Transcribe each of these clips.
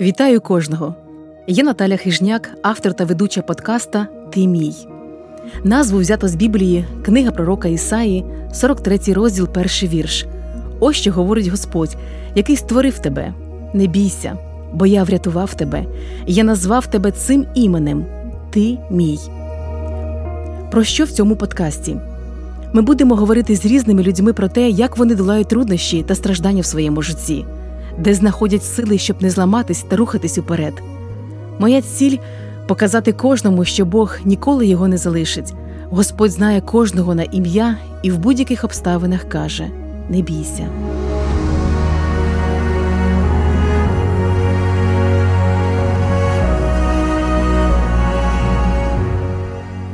Вітаю кожного! Я Наталя Хижняк, автор та ведуча подкаста Ти мій. Назву взято з Біблії, книга пророка Ісаї, 43 розділ, перший вірш. Ось що говорить Господь, який створив тебе. Не бійся, бо я врятував тебе, я назвав тебе цим іменем Ти мій. Про що в цьому подкасті? Ми будемо говорити з різними людьми про те, як вони долають труднощі та страждання в своєму житті де знаходять сили, щоб не зламатись та рухатись уперед. Моя ціль показати кожному, що Бог ніколи його не залишить. Господь знає кожного на ім'я і в будь-яких обставинах каже: не бійся.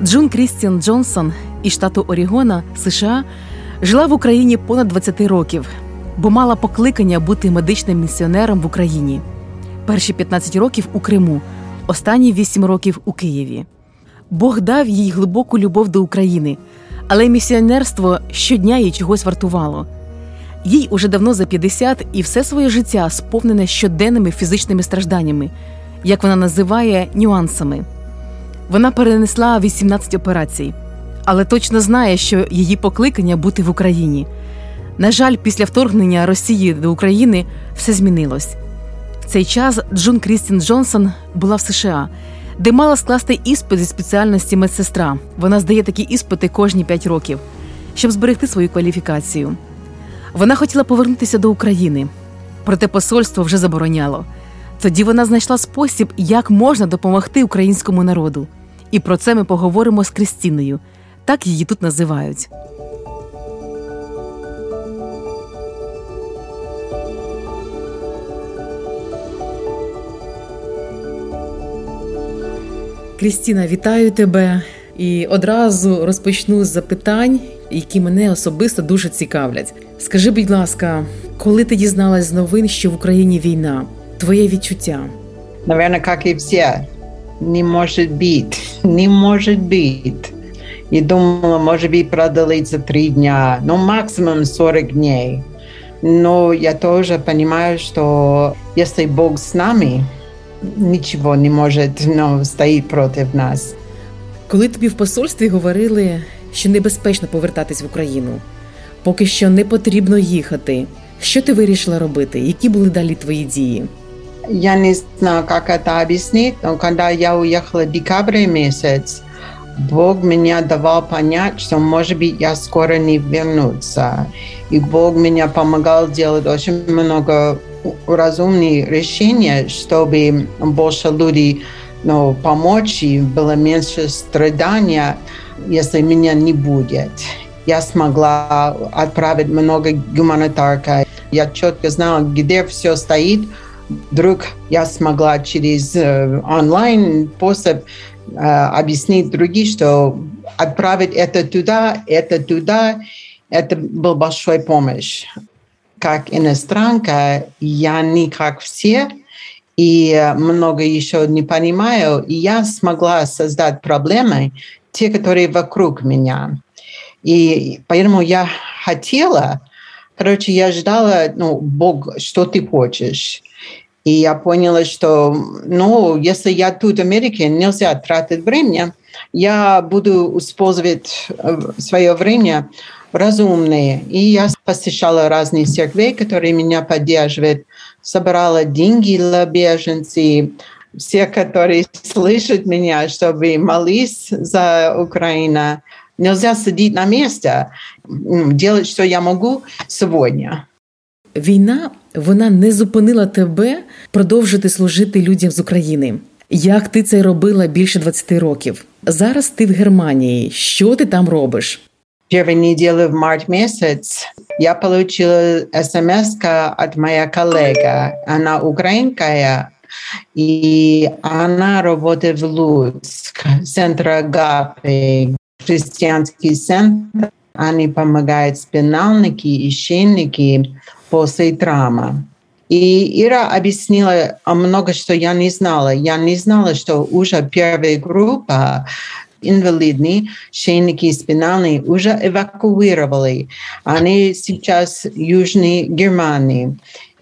Джун Крістіан Джонсон із штату Орігона, США, жила в Україні понад 20 років бо мала покликання бути медичним місіонером в Україні. Перші 15 років у Криму, останні 8 років у Києві. Бог дав їй глибоку любов до України, але місіонерство щодня їй чогось вартувало. Їй уже давно за 50 і все своє життя сповнене щоденними фізичними стражданнями, як вона називає нюансами. Вона перенесла 18 операцій, але точно знає, що її покликання бути в Україні. На жаль, після вторгнення Росії до України все змінилось. В цей час Джун Крістін Джонсон була в США, де мала скласти іспит зі спеціальності медсестра. Вона здає такі іспити кожні 5 років, щоб зберегти свою кваліфікацію. Вона хотіла повернутися до України, проте посольство вже забороняло. Тоді вона знайшла спосіб, як можна допомогти українському народу. І про це ми поговоримо з Крістіною. Так її тут називають. Крістіна, вітаю тебе і одразу розпочну з запитань, які мене особисто дуже цікавлять. Скажи, будь ласка, коли ти дізналась з новин, що в Україні війна, твоє відчуття? Наверное, как и все. Не может быть. Не может быть. И думала, может быть, продлится три дня, ну, максимум 40 дней. Но я тоже понимаю, что если Бог с нами, нічого не може ну, стоїть проти нас. Коли тобі в посольстві говорили, що небезпечно повертатись в Україну, поки що не потрібно їхати. Що ти вирішила робити? Які були далі твої дії? Я не знаю, как это объяснить, но когда я уехала в декабре месяц, Бог меня давал понять, что, может быть, я скоро не вернуться. И Бог меня помогал делать очень много разумные решения, чтобы больше людей ну, помочь и было меньше страдания, если меня не будет. Я смогла отправить много гуманитарка. Я четко знала, где все стоит. Вдруг я смогла через э, онлайн способ э, объяснить другим, что отправить это туда, это туда, это был большой помощь как иностранка, я не как все, и много еще не понимаю, и я смогла создать проблемы, те, которые вокруг меня. И поэтому я хотела, короче, я ждала, ну, Бог, что ты хочешь. И я поняла, что, ну, если я тут в Америке, нельзя тратить время, я буду использовать э, свое время разумные. И я посещала разные церкви, которые меня поддерживают, собрала деньги для беженцев, все, которые слышат меня, чтобы молись за Украину. Нельзя сидеть на месте, делать, что я могу сегодня. Війна вона не зупинила тебе продовжити служити людям з України. Як ти це робила більше 20 років? Зараз ти в Германії. Що ти там робиш? Первой неделе в март месяц я получила смс от моя коллега. Она украинская, и она работает в Луцк, центр Агапы, христианский центр. Они помогают спинальники и щенники после травмы. И Ира объяснила много, что я не знала. Я не знала, что уже первая группа инвалидные, шейники спинальные уже эвакуировали. Они сейчас в Южной Германии.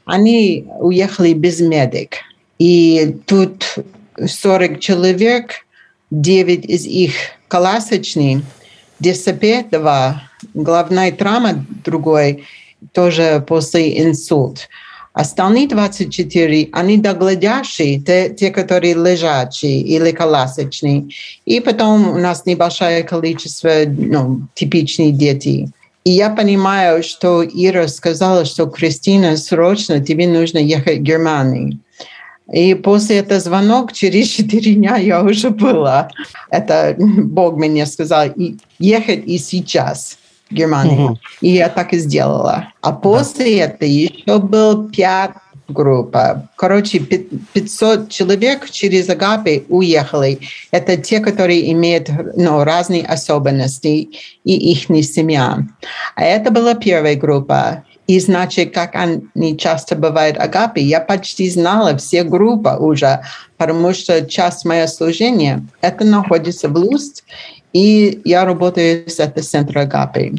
Они уехали без медик. И тут 40 человек, 9 из них колясочные, 2, главная травма другой, тоже после инсульта. Остальные 24, они доглядящие, те, те, которые лежачие или колясочные. И потом у нас небольшое количество ну, типичных детей. И я понимаю, что Ира сказала, что Кристина, срочно тебе нужно ехать в Германию. И после этого звонок через четыре дня я уже была. Это Бог мне сказал, ехать и сейчас. Германии. Угу. И я так и сделала. А после да. этого еще был пять группа. Короче, 500 человек через Агапи уехали. Это те, которые имеют ну, разные особенности и их семья. А это была первая группа. И значит, как они часто бывают Агапи, я почти знала все группы уже, потому что часть моего служения это находится в Луст, и я работаю с этого центра Агапи.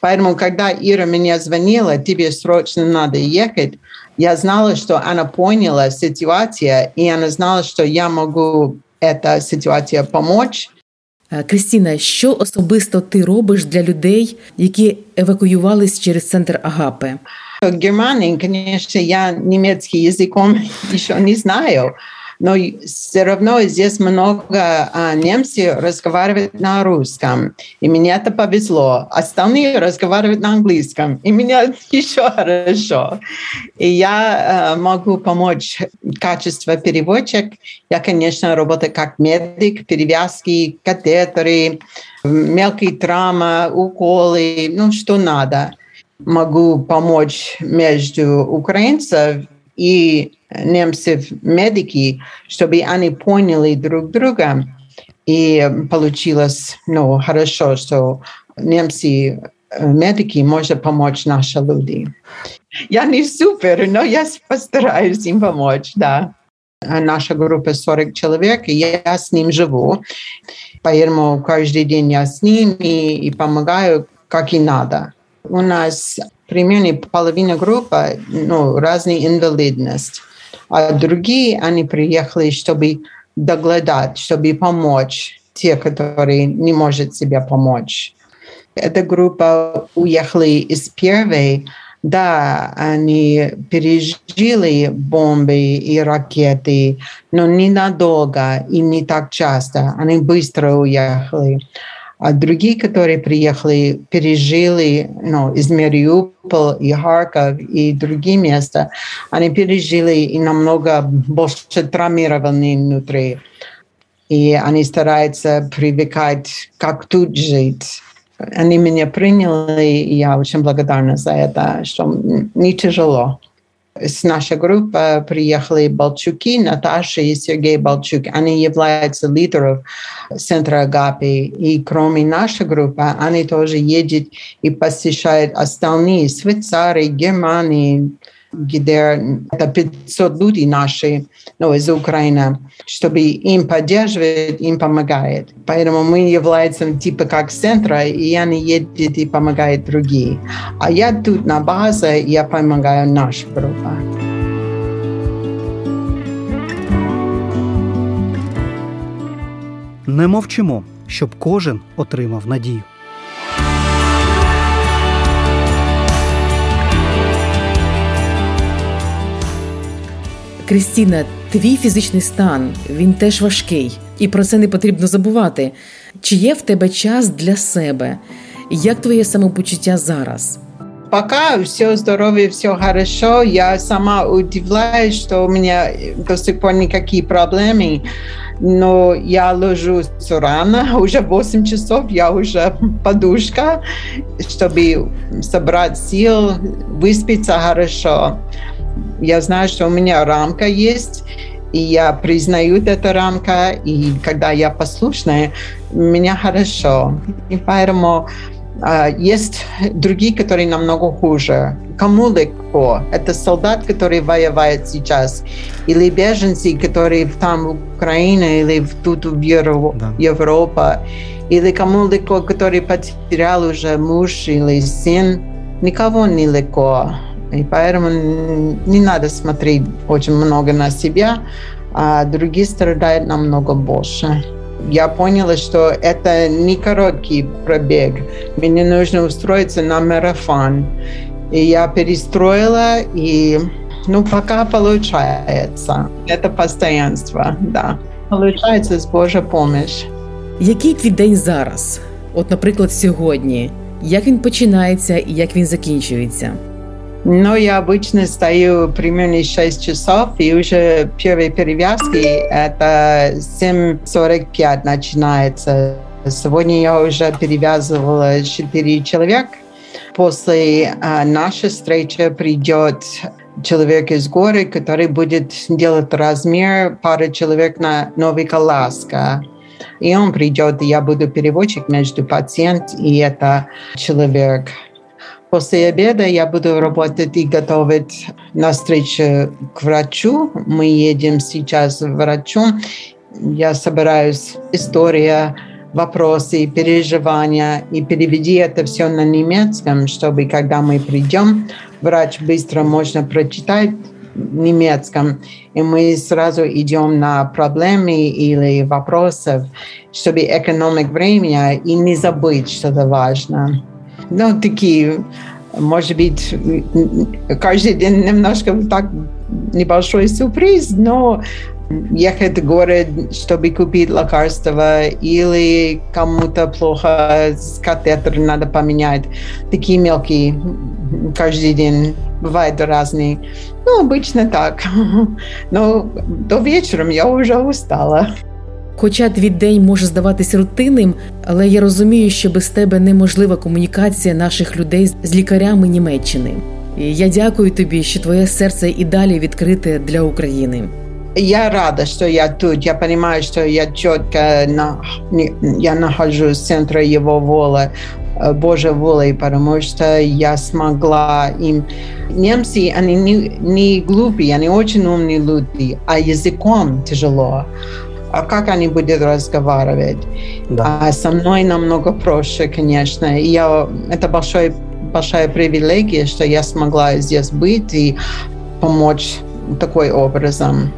Поэтому, когда Ира меня звонила, тебе срочно надо ехать, я знала, что она поняла ситуацию, и она знала, что я могу эта ситуація помочь. Кристина, що особисто ти робиш для людей, які евакуювались через центр Агапи? В Германии, конечно, я немецкий языком еще не знаю, но все равно здесь много а, немцев разговаривают на русском, и мне это повезло. Остальные разговаривают на английском, и меня еще хорошо. И я а, могу помочь качество переводчик. Я, конечно, работаю как медик, перевязки, катетеры, мелкие травмы, уколы, ну, что надо. Могу помочь между украинцев и немцев медики, чтобы они поняли друг друга. И получилось ну, хорошо, что немцы медики может помочь наши люди. Я не супер, но я постараюсь им помочь, да. Наша группа 40 человек, и я с ним живу. Поэтому каждый день я с ними и помогаю, как и надо. У нас примерно половина группы, ну, разная инвалидность. А другие, они приехали, чтобы доглядать, чтобы помочь те, которые не могут себе помочь. Эта группа уехали из первой, да, они пережили бомбы и ракеты, но ненадолго и не так часто. Они быстро уехали. А другие, которые приехали, пережили ну, из Мариуполя и Харьков и другие места, они пережили и намного больше травмированы внутри. И они стараются привыкать, как тут жить. Они меня приняли, и я очень благодарна за это, что не тяжело. С нашей группы приехали Балчуки, Наташа и Сергей Балчук. Они являются лидером центра Агапи. И кроме нашей группы, они тоже едут и посещают остальные Швейцарии, Германии, где это 500 людей наши, ну, из Украины, чтобы им поддерживать, им помогает. Поэтому мы являемся типа как центра, и они едут и помогают другие. А я тут на базе, я помогаю нашу группу. Не мовчимо, щоб кожен отримав надію. Крістіна, твій фізичний стан він теж важкий, і про це не потрібно забувати. Чи є в тебе час для себе? Як твоє самопочуття зараз? Пока все здоровье, все хорошо. Я сама удивляюсь, что у меня до сих пор никакие проблемы. Но я ложусь рано, уже 8 часов, я уже подушка, чтобы собрать сил, выспаться хорошо. Я знаю, что у меня рамка есть, и я признаю эту рамку, и когда я послушная, меня хорошо. И поэтому Uh, есть другие, которые намного хуже. Кому легко? Это солдат, который воевает сейчас, или беженцы, которые там в Украине, или тут в Евро... да. Европе, или кому легко, который потерял уже муж или сын. Никого не легко И поэтому не надо смотреть очень много на себя, а другие страдают намного больше. Я поняла, что это не короткий пробег. Мне нужно устроиться на марафон. И я перестроила, и ну, пока получается. Это постоянство, да. Получается с Божьей помощью. Який твій день зараз? От, наприклад, сьогодні. Як він починається і як він закінчується? Ну, я обычно стою примерно 6 часов, и уже первые перевязки это 7.45 начинается. Сегодня я уже перевязывала 4 человека. После а, нашей встречи придет человек из горы, который будет делать размер пары человек на новой коляске. И он придет, и я буду переводчик между пациент и это человек. После обеда я буду работать и готовить на встречу к врачу. Мы едем сейчас к врачу. Я собираюсь история, вопросы, переживания и переведи это все на немецком, чтобы когда мы придем, врач быстро можно прочитать немецком, и мы сразу идем на проблемы или вопросы, чтобы экономить время и не забыть что-то важное. Ну, такие, может быть, каждый день немножко так небольшой сюрприз, но ехать в город, чтобы купить лекарства, или кому-то плохо с катетер надо поменять. Такие мелкие каждый день бывают разные. Ну, обычно так. Но до вечера я уже устала. Хоча твій день може здаватися рутинним, але я розумію, що без тебе неможлива комунікація наших людей з лікарями Німеччини. І я дякую тобі, що твоє серце і далі відкрите для України. Я рада, что я тут. Я понимаю, что я четко на, я нахожусь в центре его воли, Божьей воли, потому что я смогла им... Немцы, они не, не глупые, они очень умные люди, а языком тяжело А как они будут разговаривать? Да. А со мной намного проще, конечно. И я, это большой, большая привилегия, что я смогла здесь быть и помочь такой образом.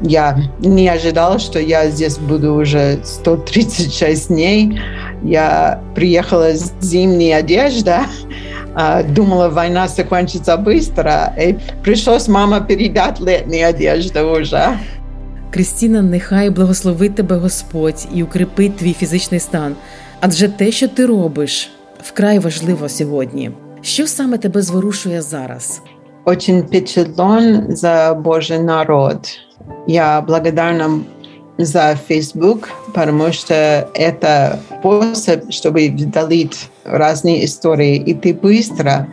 Я не ожидала, что я здесь буду уже 136 дней. Я приехала с зимней одеждой, думала, война закончится быстро, и пришлось мама передать летнюю одежду уже. Крістіна, нехай благословить тебе Господь і укріпить твій фізичний стан. Адже те, що ти робиш, вкрай важливо сьогодні. Що саме тебе зворушує зараз? Очень впечатлен за Божий народ. Я благодарна за Facebook, потому что это способ, чтобы вдалить разные истории. И ты быстро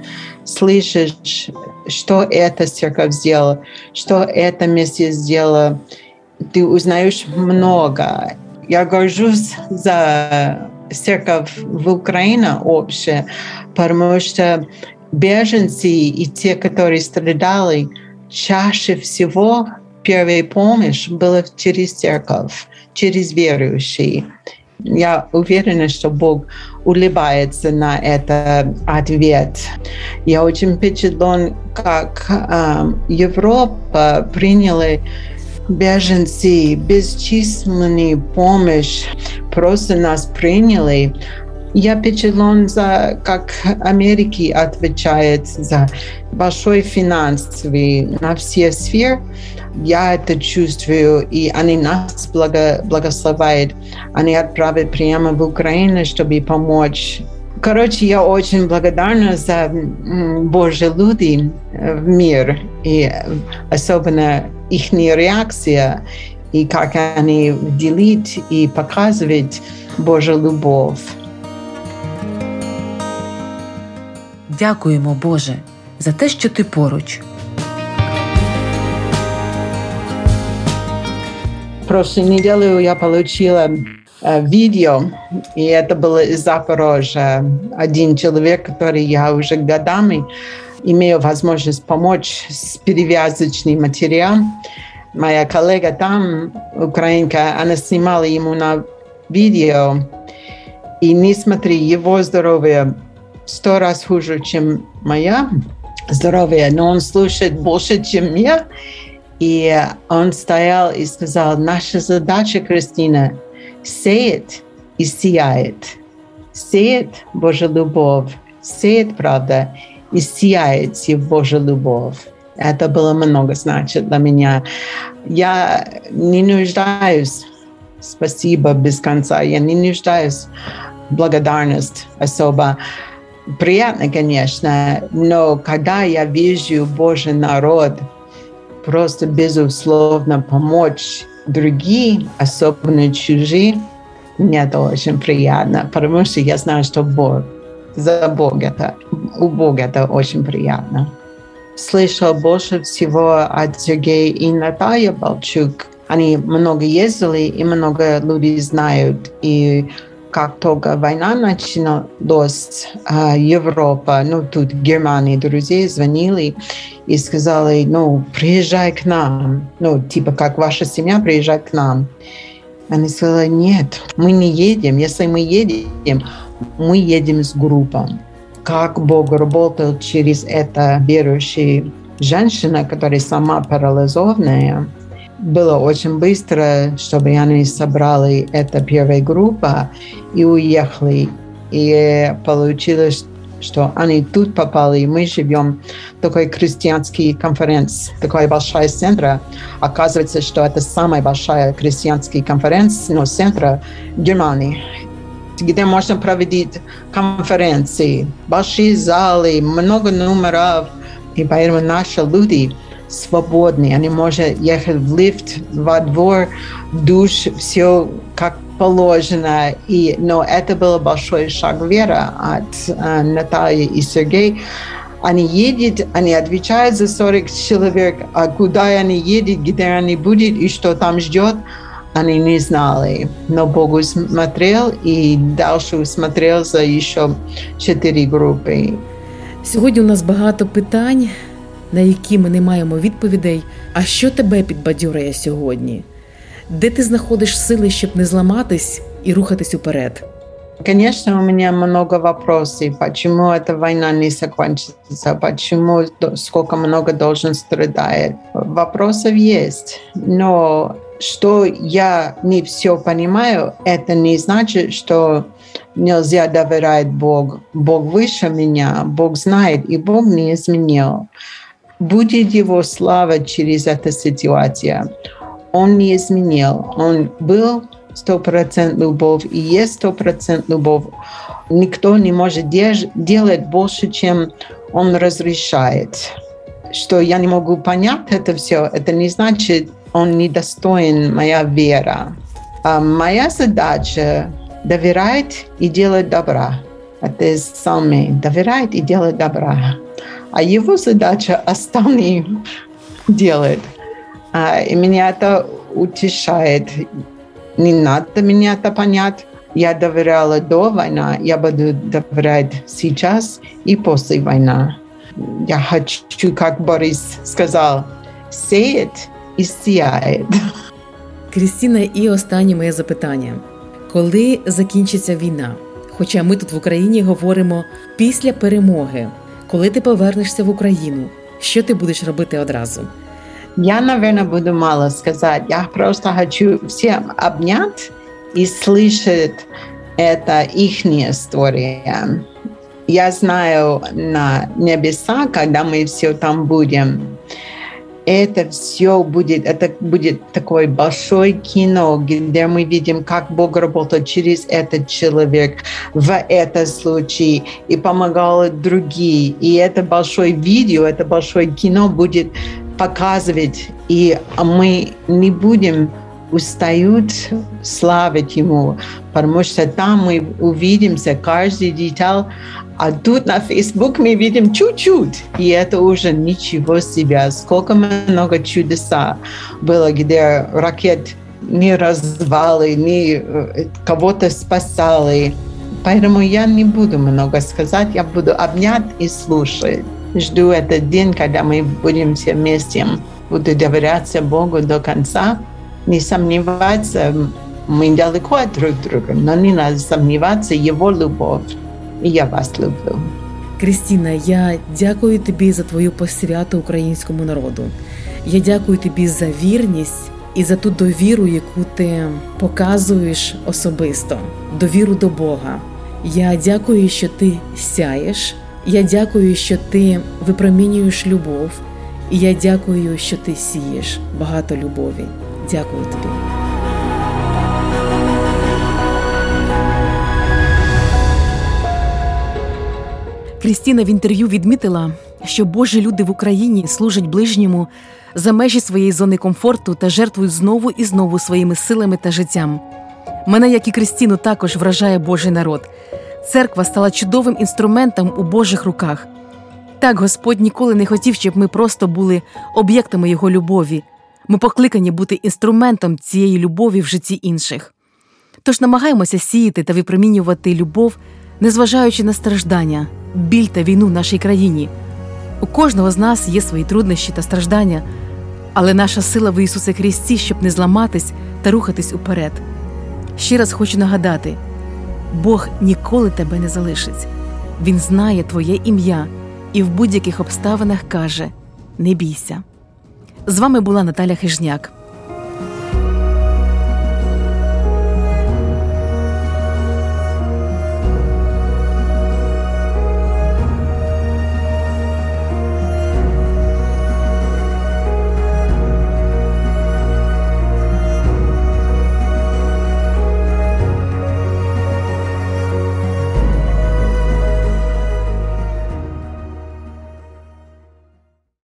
слышишь, что эта церковь сделала, что это место сделало ты узнаешь много. Я горжусь за церковь в Украине общее, потому что беженцы и те, которые страдали, чаще всего первая помощь была через церковь, через верующие. Я уверена, что Бог улыбается на этот ответ. Я очень впечатлен, как э, Европа приняла беженцы, бесчисленную помощь, просто нас приняли. Я впечатлен, за, как Америки отвечает за большой финансовый на все сферы. Я это чувствую, и они нас благо, благословляют. Они отправят прямо в Украину, чтобы помочь Короче, я очень благодарна за Божьи люди в мир, и особенно их реакция, и как они делить и показывать Божу любов. Дякуємо, Боже, за те, що ти поруч. Прошлой неделю я получила видео, и это было из Запорожья. Один человек, который я уже годами имею возможность помочь с перевязочным материалом. Моя коллега там, украинка, она снимала ему на видео, и несмотря его здоровье сто раз хуже, чем моя, здоровья, но он слушает больше, чем я. И он стоял и сказал, наша задача, Кристина, сеет и сияет. Сеет Божья любовь, сеет правда и сияет Божья любовь. Это было много значит для меня. Я не нуждаюсь спасибо без конца. Я не нуждаюсь благодарность особо. Приятно, конечно, но когда я вижу Божий народ просто безусловно помочь другим, особенно чужие, мне это очень приятно, потому что я знаю, что Бог, за Бог это, у Бога это очень приятно. Слышал больше всего от Сергея и Натальи Балчук. Они много ездили, и много людей знают. И как только война началась, Европа, ну тут Германия, друзья звонили и сказали, ну приезжай к нам, ну типа как ваша семья, приезжай к нам. Они сказали, нет, мы не едем. Если мы едем, мы едем с группой как Бог работал через это верующая женщина, которая сама парализованная. Было очень быстро, чтобы они собрали эту первую группу и уехали. И получилось, что они тут попали, и мы живем в такой крестьянский конференц, такой большой центр. Оказывается, что это самая большая крестьянская конференция, ну, центр Германии где можно проводить конференции, большие залы, много номеров. И поэтому наши люди свободны. Они могут ехать в лифт, во двор, душ, все как положено. И, но это был большой шаг вера от э, Натальи и Сергея. Они едут, они отвечают за 40 человек, а куда они едут, где они будут и что там ждет – они не знали. Но Бог смотрел і дальше смотрел за ще чотири групи. Сьогодні у нас багато питань, на які ми не маємо відповідей. А що тебе підбадьорює сьогодні? Де ти знаходиш сили, щоб не зламатись і рухатись уперед? Конечно, у меня много вопросов, почему эта война не закончится, почему сколько много должен страдать. Вопросов есть, но что я не все понимаю, это не значит, что нельзя доверять Богу. Бог выше меня, Бог знает, и Бог не изменил. Будет Его слава через эту ситуацию. Он не изменил. Он был сто процентов любовь и есть сто процентов любовь. Никто не может делать больше, чем Он разрешает. Что я не могу понять это все, это не значит, он недостоин моя вера. А моя задача доверять и делать добра. Это самое. Доверять и делать добра. А его задача остальные делать. А, и меня это утешает. Не надо меня это понять. Я доверяла до войны, я буду доверять сейчас и после войны. Я хочу, как Борис сказал, сеять і сяє. Крістіна, і останнє моє запитання: коли закінчиться війна? Хоча ми тут в Україні говоримо після перемоги, коли ти повернешся в Україну, що ти будеш робити одразу? Я, наверное, буду мало сказать. Я просто хочу всем обнять и слышать это их история. Я знаю на небеса, когда мы все там будем, это все будет, это будет такое большое кино, где мы видим, как Бог работал через этот человек в этом случае и помогал другие. И это большое видео, это большое кино будет показывать, и мы не будем устают славить Ему, потому что там мы увидимся каждый деталь, а тут на Facebook мы видим чуть-чуть, и это уже ничего себе. Сколько много чудеса было, где ракет не развали, не кого-то спасали. Поэтому я не буду много сказать, я буду обнять и слушать. Жду этот день, когда мы будем все вместе. Буду доверяться Богу до конца, не сомневаться, мы далеко от друг друга, но не надо сомневаться Его любовь. И я вас люблю. Крістіна, я дякую тобі за твою посвяту українському народу. Я дякую тобі за вірність і за ту довіру, яку ти показуєш особисто, довіру до Бога. Я дякую, що ти сяєш. Я дякую, що ти випромінюєш любов, і я дякую, що ти сієш багато любові. Дякую тобі. Крістіна в інтерв'ю відмітила, що Божі люди в Україні служать ближньому за межі своєї зони комфорту та жертвують знову і знову своїми силами та життям. Мене, як і Крістіну, також вражає Божий народ. Церква стала чудовим інструментом у Божих руках. Так Господь ніколи не хотів, щоб ми просто були об'єктами Його любові. Ми покликані бути інструментом цієї любові в житті інших. Тож намагаємося сіяти та випромінювати любов, незважаючи на страждання, біль та війну в нашій країні. У кожного з нас є свої труднощі та страждання, але наша сила в Ісусі Христі, щоб не зламатись та рухатись уперед. Ще раз хочу нагадати: Бог ніколи тебе не залишить. Він знає твоє ім'я і в будь-яких обставинах каже: Не бійся. З вами була Наталя Хижняк.